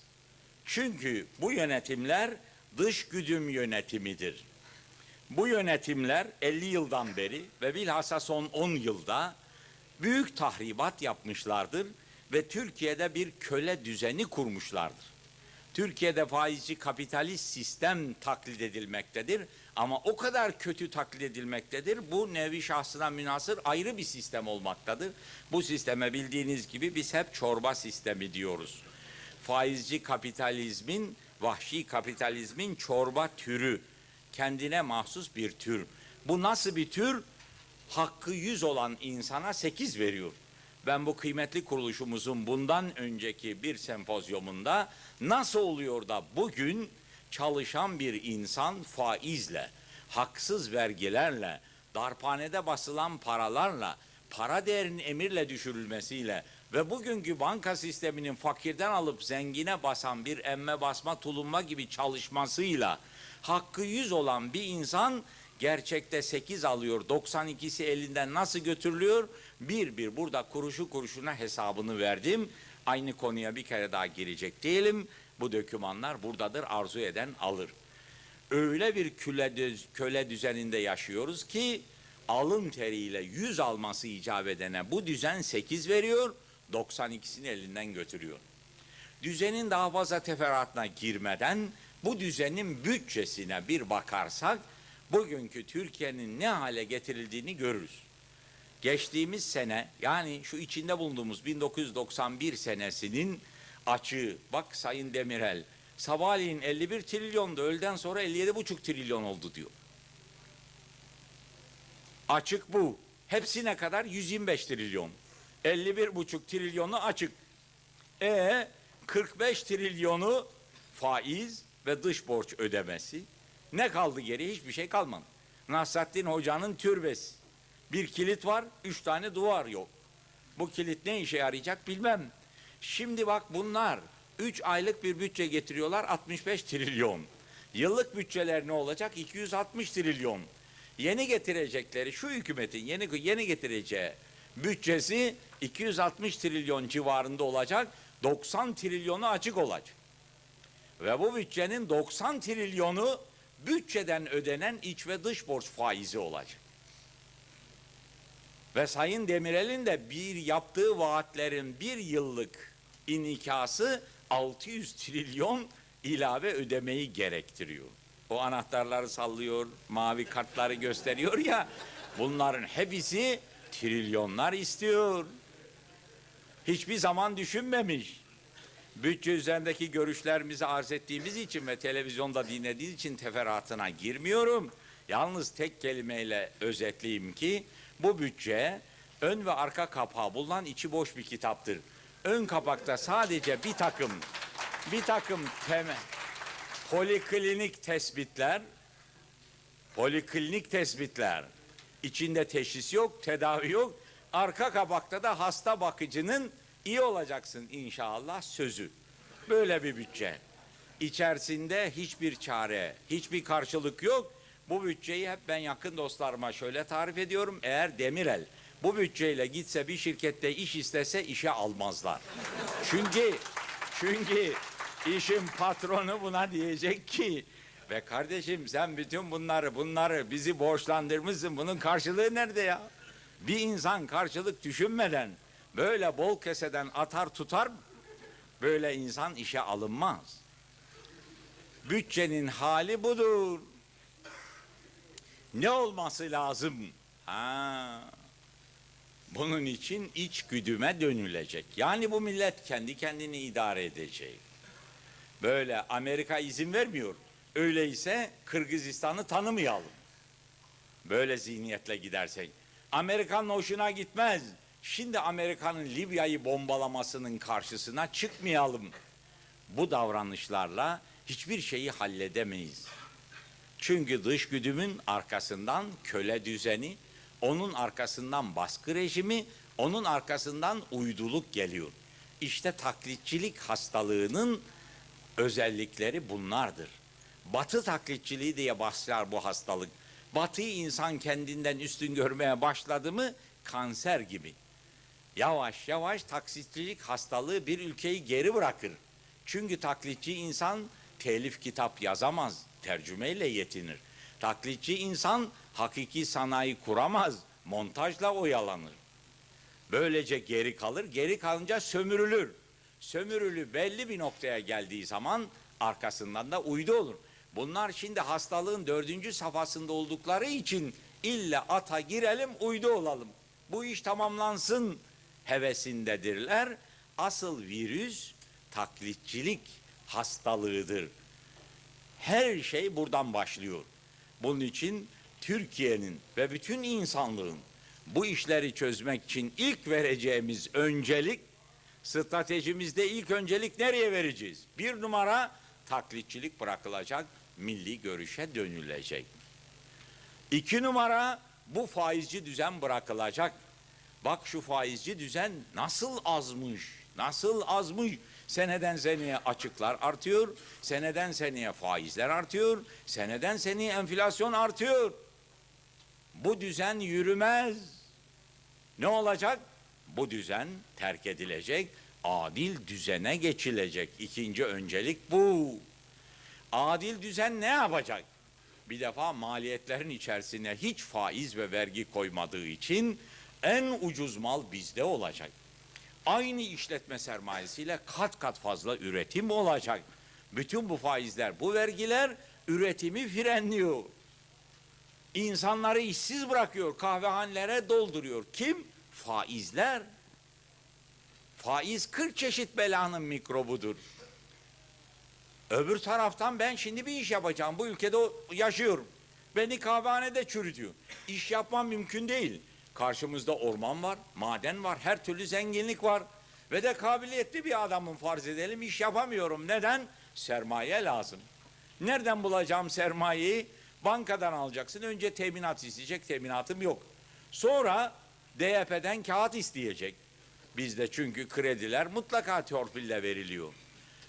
Çünkü bu yönetimler dış güdüm yönetimidir. Bu yönetimler 50 yıldan beri ve bilhassa son 10 yılda büyük tahribat yapmışlardır ve Türkiye'de bir köle düzeni kurmuşlardır. Türkiye'de faizci kapitalist sistem taklit edilmektedir ama o kadar kötü taklit edilmektedir. Bu nevi şahsına münasır ayrı bir sistem olmaktadır. Bu sisteme bildiğiniz gibi biz hep çorba sistemi diyoruz. Faizci kapitalizmin, vahşi kapitalizmin çorba türü, kendine mahsus bir tür. Bu nasıl bir tür? Hakkı yüz olan insana sekiz veriyor. Ben bu kıymetli kuruluşumuzun bundan önceki bir sempozyumunda nasıl oluyor da bugün çalışan bir insan faizle, haksız vergilerle, darphanede basılan paralarla, para değerinin emirle düşürülmesiyle ve bugünkü banka sisteminin fakirden alıp zengine basan bir emme basma tulumma gibi çalışmasıyla hakkı yüz olan bir insan gerçekte 8 alıyor. 92'si elinden nasıl götürülüyor? Bir bir burada kuruşu kuruşuna hesabını verdim. Aynı konuya bir kere daha girecek değilim. Bu dokümanlar buradadır. Arzu eden alır. Öyle bir köle, düz, köle düzeninde yaşıyoruz ki alın teriyle 100 alması icap edene bu düzen 8 veriyor. 92'sini elinden götürüyor. Düzenin daha fazla teferruatına girmeden bu düzenin bütçesine bir bakarsak bugünkü Türkiye'nin ne hale getirildiğini görürüz. Geçtiğimiz sene yani şu içinde bulunduğumuz 1991 senesinin açığı bak Sayın Demirel sabahleyin 51 trilyondu öğleden sonra 57,5 trilyon oldu diyor. Açık bu. Hepsine kadar 125 trilyon. 51,5 trilyonu açık. E 45 trilyonu faiz ve dış borç ödemesi. Ne kaldı geri? Hiçbir şey kalmadı. Nasrettin Hoca'nın türbesi. Bir kilit var, üç tane duvar yok. Bu kilit ne işe yarayacak bilmem. Şimdi bak bunlar 3 aylık bir bütçe getiriyorlar 65 trilyon. Yıllık bütçeler ne olacak? 260 trilyon. Yeni getirecekleri şu hükümetin yeni yeni getireceği bütçesi 260 trilyon civarında olacak. 90 trilyonu açık olacak. Ve bu bütçenin 90 trilyonu bütçeden ödenen iç ve dış borç faizi olacak. Ve Sayın Demirel'in de bir yaptığı vaatlerin bir yıllık inikası 600 trilyon ilave ödemeyi gerektiriyor. O anahtarları sallıyor, mavi kartları gösteriyor ya, bunların hepsi trilyonlar istiyor. Hiçbir zaman düşünmemiş. Bütçe üzerindeki görüşlerimizi arz ettiğimiz için ve televizyonda dinlediğiniz için teferruatına girmiyorum. Yalnız tek kelimeyle özetleyeyim ki bu bütçe ön ve arka kapağı bulunan içi boş bir kitaptır. Ön kapakta sadece bir takım bir takım temel poliklinik tespitler poliklinik tespitler içinde teşhis yok, tedavi yok. Arka kapakta da hasta bakıcının iyi olacaksın inşallah sözü. Böyle bir bütçe. İçerisinde hiçbir çare, hiçbir karşılık yok. Bu bütçeyi hep ben yakın dostlarıma şöyle tarif ediyorum. Eğer Demirel bu bütçeyle gitse bir şirkette iş istese işe almazlar. Çünkü çünkü işin patronu buna diyecek ki ve kardeşim sen bütün bunları bunları bizi borçlandırmışsın. Bunun karşılığı nerede ya? Bir insan karşılık düşünmeden böyle bol keseden atar tutar mı? Böyle insan işe alınmaz. Bütçenin hali budur. Ne olması lazım? Ha. Bunun için iç güdüme dönülecek. Yani bu millet kendi kendini idare edecek. Böyle Amerika izin vermiyor. Öyleyse Kırgızistan'ı tanımayalım. Böyle zihniyetle gidersek. Amerikan hoşuna gitmez. Şimdi Amerika'nın Libya'yı bombalamasının karşısına çıkmayalım. Bu davranışlarla hiçbir şeyi halledemeyiz. Çünkü dış güdümün arkasından köle düzeni, onun arkasından baskı rejimi, onun arkasından uyduluk geliyor. İşte taklitçilik hastalığının özellikleri bunlardır. Batı taklitçiliği diye başlar bu hastalık. Batıyı insan kendinden üstün görmeye başladı mı kanser gibi. Yavaş yavaş taksitçilik hastalığı bir ülkeyi geri bırakır. Çünkü taklitçi insan telif kitap yazamaz, tercümeyle yetinir. Taklitçi insan hakiki sanayi kuramaz, montajla oyalanır. Böylece geri kalır, geri kalınca sömürülür. Sömürülü belli bir noktaya geldiği zaman arkasından da uydu olur. Bunlar şimdi hastalığın dördüncü safhasında oldukları için illa ata girelim uydu olalım. Bu iş tamamlansın hevesindedirler. Asıl virüs taklitçilik hastalığıdır. Her şey buradan başlıyor. Bunun için Türkiye'nin ve bütün insanlığın bu işleri çözmek için ilk vereceğimiz öncelik stratejimizde ilk öncelik nereye vereceğiz? Bir numara taklitçilik bırakılacak, milli görüşe dönülecek. İki numara bu faizci düzen bırakılacak. Bak şu faizci düzen nasıl azmış, nasıl azmış. Seneden seneye açıklar artıyor, seneden seneye faizler artıyor, seneden seneye enflasyon artıyor. Bu düzen yürümez. Ne olacak? Bu düzen terk edilecek, adil düzene geçilecek. İkinci öncelik bu. Adil düzen ne yapacak? Bir defa maliyetlerin içerisine hiç faiz ve vergi koymadığı için en ucuz mal bizde olacak. Aynı işletme sermayesiyle kat kat fazla üretim olacak. Bütün bu faizler, bu vergiler üretimi frenliyor. İnsanları işsiz bırakıyor, kahvehanelere dolduruyor. Kim? Faizler. Faiz 40 çeşit belanın mikrobudur. Öbür taraftan ben şimdi bir iş yapacağım. Bu ülkede yaşıyorum. Beni kahvehanede çürütüyor. İş yapmam mümkün değil. Karşımızda orman var, maden var, her türlü zenginlik var. Ve de kabiliyetli bir adamım farz edelim. iş yapamıyorum. Neden? Sermaye lazım. Nereden bulacağım sermayeyi? Bankadan alacaksın. Önce teminat isteyecek. Teminatım yok. Sonra DYP'den kağıt isteyecek. Bizde çünkü krediler mutlaka torpille veriliyor.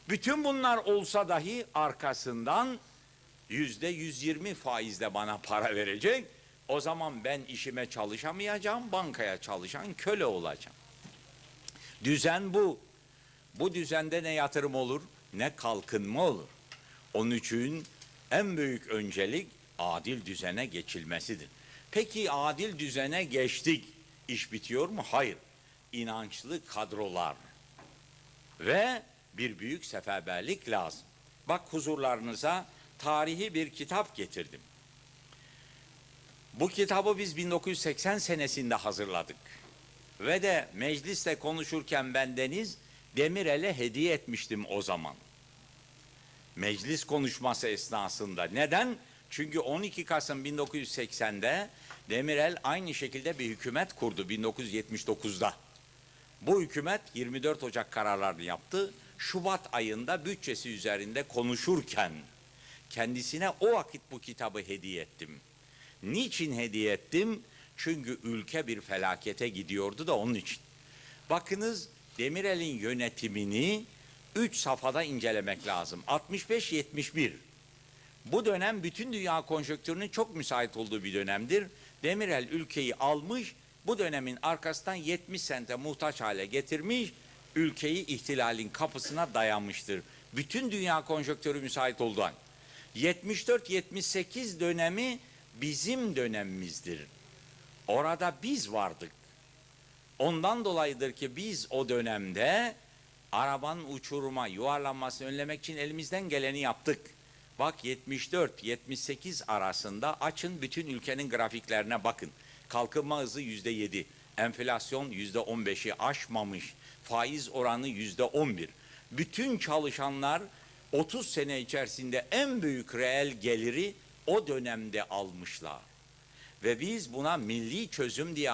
Bütün bunlar olsa dahi arkasından yüzde 120 faizle bana para verecek. O zaman ben işime çalışamayacağım, bankaya çalışan köle olacağım. Düzen bu. Bu düzende ne yatırım olur ne kalkınma olur. Onun için en büyük öncelik adil düzene geçilmesidir. Peki adil düzene geçtik. İş bitiyor mu? Hayır. İnançlı kadrolar ve bir büyük seferberlik lazım. Bak huzurlarınıza tarihi bir kitap getirdim. Bu kitabı biz 1980 senesinde hazırladık. Ve de mecliste konuşurken ben Deniz Demirel'e hediye etmiştim o zaman. Meclis konuşması esnasında. Neden? Çünkü 12 Kasım 1980'de Demirel aynı şekilde bir hükümet kurdu 1979'da. Bu hükümet 24 Ocak kararlarını yaptı. Şubat ayında bütçesi üzerinde konuşurken kendisine o vakit bu kitabı hediye ettim. Niçin hediye ettim? Çünkü ülke bir felakete gidiyordu da onun için. Bakınız Demirel'in yönetimini 3 safhada incelemek lazım. 65-71. Bu dönem bütün dünya konjonktürünün çok müsait olduğu bir dönemdir. Demirel ülkeyi almış, bu dönemin arkasından 70 sente muhtaç hale getirmiş, ülkeyi ihtilalin kapısına dayanmıştır. Bütün dünya konjonktürü müsait olduğu an. 74-78 dönemi bizim dönemimizdir. Orada biz vardık. Ondan dolayıdır ki biz o dönemde arabanın uçuruma, yuvarlanmasını önlemek için elimizden geleni yaptık. Bak 74-78 arasında açın bütün ülkenin grafiklerine bakın. Kalkınma hızı yüzde yedi, enflasyon yüzde on beşi aşmamış, faiz oranı yüzde on bir. Bütün çalışanlar 30 sene içerisinde en büyük reel geliri o dönemde almışlar. Ve biz buna milli çözüm diye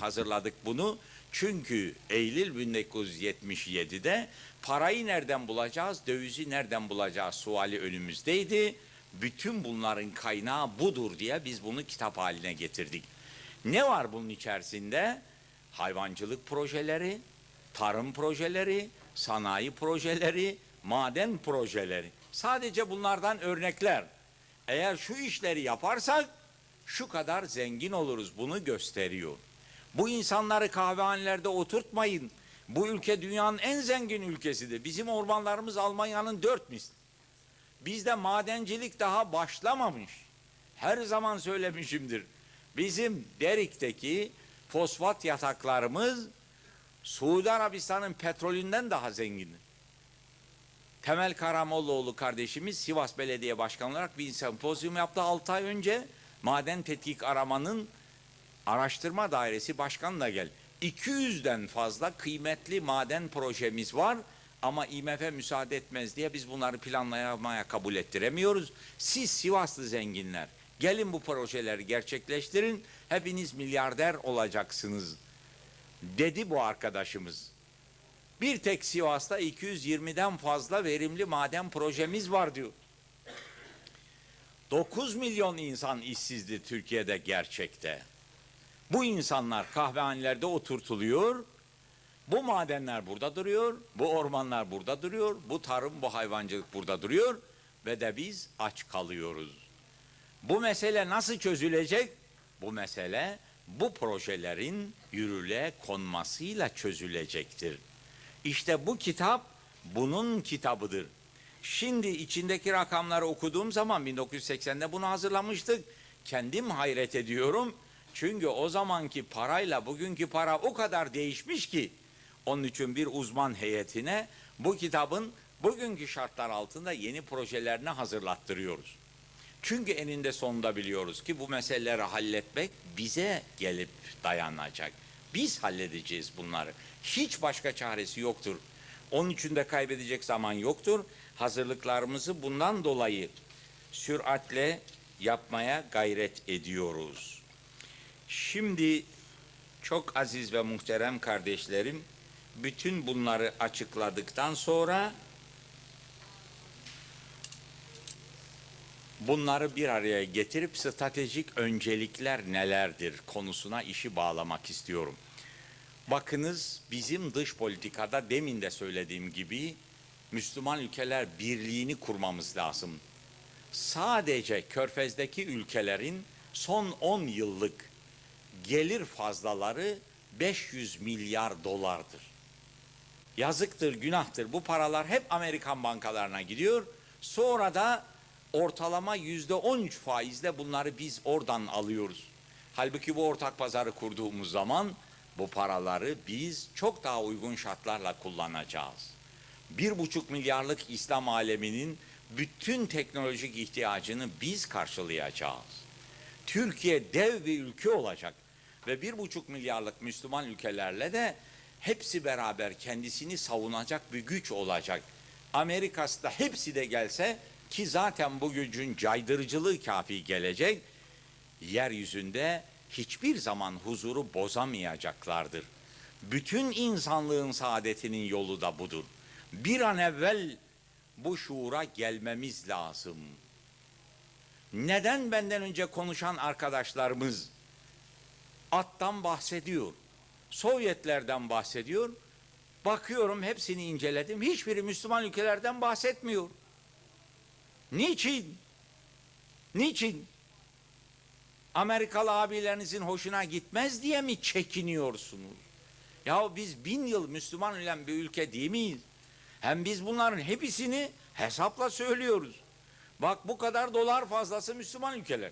hazırladık bunu. Çünkü Eylül 1977'de parayı nereden bulacağız, dövizi nereden bulacağız suali önümüzdeydi. Bütün bunların kaynağı budur diye biz bunu kitap haline getirdik. Ne var bunun içerisinde? Hayvancılık projeleri, tarım projeleri, sanayi projeleri, maden projeleri. Sadece bunlardan örnekler. Eğer şu işleri yaparsak şu kadar zengin oluruz bunu gösteriyor. Bu insanları kahvehanelerde oturtmayın. Bu ülke dünyanın en zengin ülkesidir. Bizim ormanlarımız Almanya'nın dört misli. Bizde madencilik daha başlamamış. Her zaman söylemişimdir. Bizim Derik'teki fosfat yataklarımız Suudi Arabistan'ın petrolünden daha zengindir. Temel Karamollaoğlu kardeşimiz Sivas Belediye Başkanı olarak bir sempozyum yaptı 6 ay önce. Maden Tetkik Aramanın Araştırma Dairesi Başkanı da gel. 200'den fazla kıymetli maden projemiz var ama IMF müsaade etmez diye biz bunları planlamaya kabul ettiremiyoruz. Siz Sivaslı zenginler gelin bu projeleri gerçekleştirin hepiniz milyarder olacaksınız dedi bu arkadaşımız. Bir tek Sivas'ta 220'den fazla verimli maden projemiz var diyor. 9 milyon insan işsizdi Türkiye'de gerçekte. Bu insanlar kahvehanelerde oturtuluyor. Bu madenler burada duruyor, bu ormanlar burada duruyor, bu tarım, bu hayvancılık burada duruyor ve de biz aç kalıyoruz. Bu mesele nasıl çözülecek? Bu mesele bu projelerin yürürlüğe konmasıyla çözülecektir. İşte bu kitap bunun kitabıdır. Şimdi içindeki rakamları okuduğum zaman 1980'de bunu hazırlamıştık. Kendim hayret ediyorum. Çünkü o zamanki parayla bugünkü para o kadar değişmiş ki onun için bir uzman heyetine bu kitabın bugünkü şartlar altında yeni projelerini hazırlattırıyoruz. Çünkü eninde sonunda biliyoruz ki bu meseleleri halletmek bize gelip dayanacak. Biz halledeceğiz bunları. Hiç başka çaresi yoktur. Onun için de kaybedecek zaman yoktur. Hazırlıklarımızı bundan dolayı süratle yapmaya gayret ediyoruz. Şimdi çok aziz ve muhterem kardeşlerim, bütün bunları açıkladıktan sonra bunları bir araya getirip stratejik öncelikler nelerdir konusuna işi bağlamak istiyorum. Bakınız bizim dış politikada demin de söylediğim gibi Müslüman ülkeler birliğini kurmamız lazım. Sadece Körfez'deki ülkelerin son 10 yıllık gelir fazlaları 500 milyar dolardır. Yazıktır, günahtır. Bu paralar hep Amerikan bankalarına gidiyor. Sonra da ortalama yüzde 13 faizle bunları biz oradan alıyoruz. Halbuki bu ortak pazarı kurduğumuz zaman bu paraları biz çok daha uygun şartlarla kullanacağız. Bir buçuk milyarlık İslam aleminin bütün teknolojik ihtiyacını biz karşılayacağız. Türkiye dev bir ülke olacak ve bir buçuk milyarlık Müslüman ülkelerle de hepsi beraber kendisini savunacak bir güç olacak. Amerika'sı da hepsi de gelse ki zaten bu gücün caydırıcılığı kafi gelecek, yeryüzünde hiçbir zaman huzuru bozamayacaklardır. Bütün insanlığın saadetinin yolu da budur. Bir an evvel bu şuura gelmemiz lazım. Neden benden önce konuşan arkadaşlarımız attan bahsediyor? Sovyetlerden bahsediyor. Bakıyorum hepsini inceledim. Hiçbiri Müslüman ülkelerden bahsetmiyor. Niçin? Niçin? Amerikalı abilerinizin hoşuna gitmez diye mi çekiniyorsunuz? Ya biz bin yıl Müslüman olan bir ülke değil miyiz? Hem biz bunların hepsini hesapla söylüyoruz. Bak bu kadar dolar fazlası Müslüman ülkeler.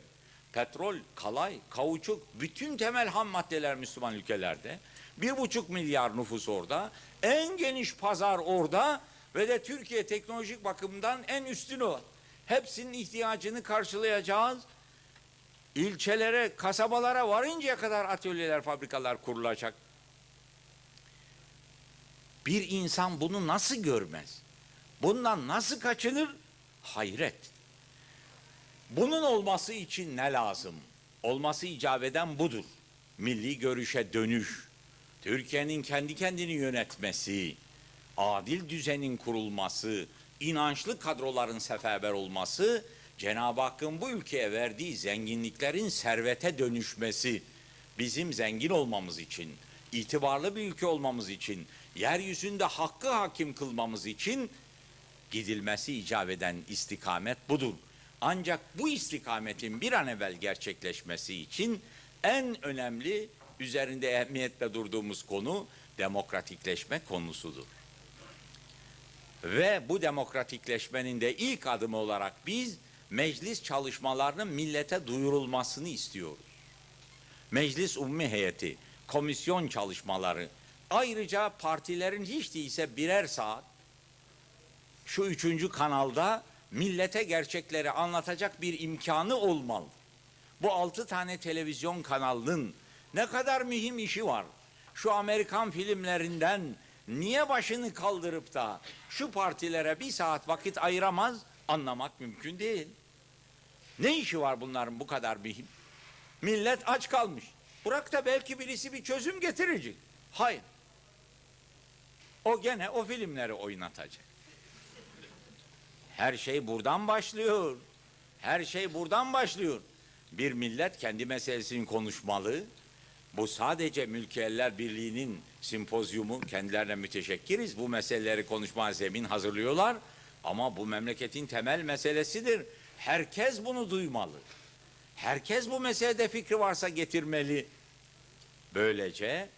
Petrol, kalay, kauçuk, bütün temel ham maddeler Müslüman ülkelerde. Bir buçuk milyar nüfus orada. En geniş pazar orada ve de Türkiye teknolojik bakımdan en üstün o. Hepsinin ihtiyacını karşılayacağız. İlçelere, kasabalara varıncaya kadar atölyeler, fabrikalar kurulacak. Bir insan bunu nasıl görmez? Bundan nasıl kaçınır? Hayret. Bunun olması için ne lazım? Olması icap eden budur. Milli görüşe dönüş, Türkiye'nin kendi kendini yönetmesi, adil düzenin kurulması, inançlı kadroların seferber olması, Cenab-ı Hakk'ın bu ülkeye verdiği zenginliklerin servete dönüşmesi, bizim zengin olmamız için, itibarlı bir ülke olmamız için, yeryüzünde hakkı hakim kılmamız için gidilmesi icap eden istikamet budur. Ancak bu istikametin bir an evvel gerçekleşmesi için en önemli üzerinde ehemmiyetle durduğumuz konu demokratikleşme konusudur. Ve bu demokratikleşmenin de ilk adımı olarak biz meclis çalışmalarının millete duyurulmasını istiyoruz. Meclis Umumi Heyeti, komisyon çalışmaları, ayrıca partilerin hiç değilse birer saat şu üçüncü kanalda millete gerçekleri anlatacak bir imkanı olmalı. Bu altı tane televizyon kanalının ne kadar mühim işi var. Şu Amerikan filmlerinden niye başını kaldırıp da şu partilere bir saat vakit ayıramaz anlamak mümkün değil. Ne işi var bunların bu kadar mühim? Millet aç kalmış. Bırak da belki birisi bir çözüm getirecek. Hayır. O gene o filmleri oynatacak. Her şey buradan başlıyor. Her şey buradan başlıyor. Bir millet kendi meselesini konuşmalı. Bu sadece Mülkiyeller Birliği'nin simpozyumu. Kendilerine müteşekkiriz. Bu meseleleri konuşma zemin hazırlıyorlar. Ama bu memleketin temel meselesidir. Herkes bunu duymalı. Herkes bu meselede fikri varsa getirmeli. Böylece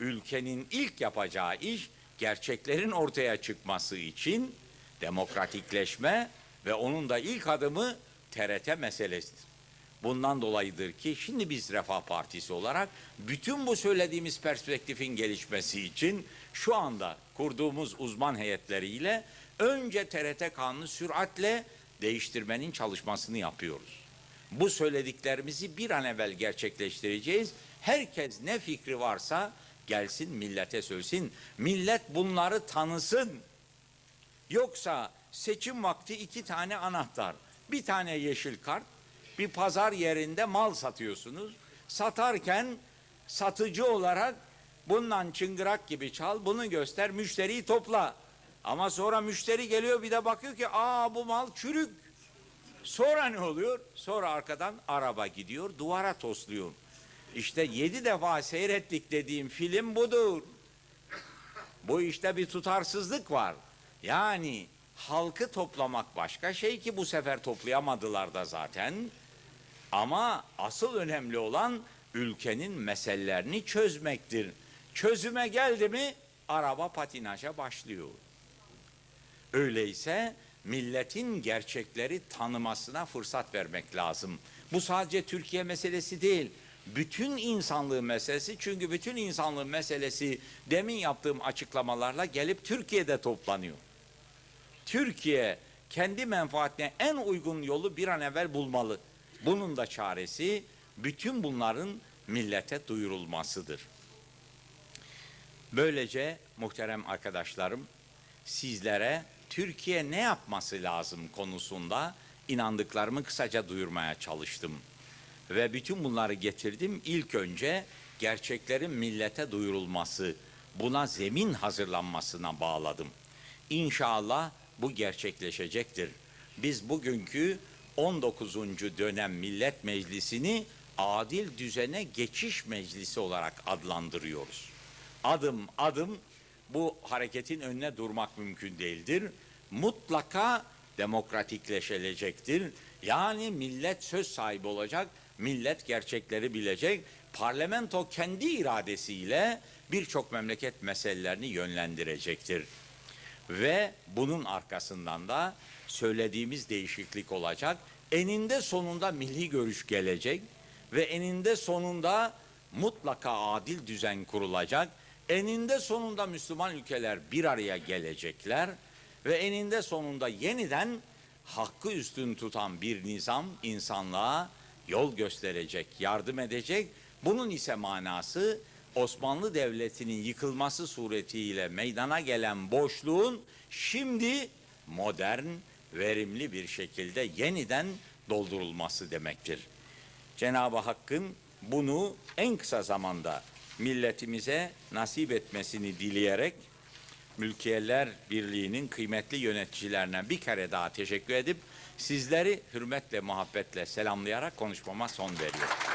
ülkenin ilk yapacağı iş gerçeklerin ortaya çıkması için demokratikleşme ve onun da ilk adımı TRT meselesidir. Bundan dolayıdır ki şimdi biz Refah Partisi olarak bütün bu söylediğimiz perspektifin gelişmesi için şu anda kurduğumuz uzman heyetleriyle önce TRT kanunu süratle değiştirmenin çalışmasını yapıyoruz. Bu söylediklerimizi bir an evvel gerçekleştireceğiz. Herkes ne fikri varsa gelsin millete söylesin. Millet bunları tanısın. Yoksa seçim vakti iki tane anahtar. Bir tane yeşil kart, bir pazar yerinde mal satıyorsunuz. Satarken satıcı olarak bundan çıngırak gibi çal, bunu göster, müşteriyi topla. Ama sonra müşteri geliyor bir de bakıyor ki aa bu mal çürük. Sonra ne oluyor? Sonra arkadan araba gidiyor, duvara tosluyor. İşte yedi defa seyrettik dediğim film budur. Bu işte bir tutarsızlık var. Yani halkı toplamak başka şey ki bu sefer toplayamadılar da zaten. Ama asıl önemli olan ülkenin meselelerini çözmektir. Çözüme geldi mi araba patinaja başlıyor. Öyleyse milletin gerçekleri tanımasına fırsat vermek lazım. Bu sadece Türkiye meselesi değil. Bütün insanlığın meselesi çünkü bütün insanlığın meselesi demin yaptığım açıklamalarla gelip Türkiye'de toplanıyor. Türkiye kendi menfaatine en uygun yolu bir an evvel bulmalı. Bunun da çaresi bütün bunların millete duyurulmasıdır. Böylece muhterem arkadaşlarım sizlere Türkiye ne yapması lazım konusunda inandıklarımı kısaca duyurmaya çalıştım. Ve bütün bunları getirdim. İlk önce gerçeklerin millete duyurulması, buna zemin hazırlanmasına bağladım. İnşallah bu gerçekleşecektir. Biz bugünkü 19. dönem Millet Meclisi'ni adil düzene geçiş meclisi olarak adlandırıyoruz. Adım adım bu hareketin önüne durmak mümkün değildir. Mutlaka demokratikleşilecektir. Yani millet söz sahibi olacak, millet gerçekleri bilecek. Parlamento kendi iradesiyle birçok memleket meselelerini yönlendirecektir. Ve bunun arkasından da söylediğimiz değişiklik olacak. Eninde sonunda milli görüş gelecek ve eninde sonunda mutlaka adil düzen kurulacak. Eninde sonunda Müslüman ülkeler bir araya gelecekler ve eninde sonunda yeniden hakkı üstün tutan bir nizam insanlığa yol gösterecek, yardım edecek. Bunun ise manası Osmanlı Devleti'nin yıkılması suretiyle meydana gelen boşluğun şimdi modern, verimli bir şekilde yeniden doldurulması demektir. Cenab-ı Hakk'ın bunu en kısa zamanda milletimize nasip etmesini dileyerek Mülkiyeler Birliği'nin kıymetli yöneticilerine bir kere daha teşekkür edip sizleri hürmetle, muhabbetle selamlayarak konuşmama son veriyorum.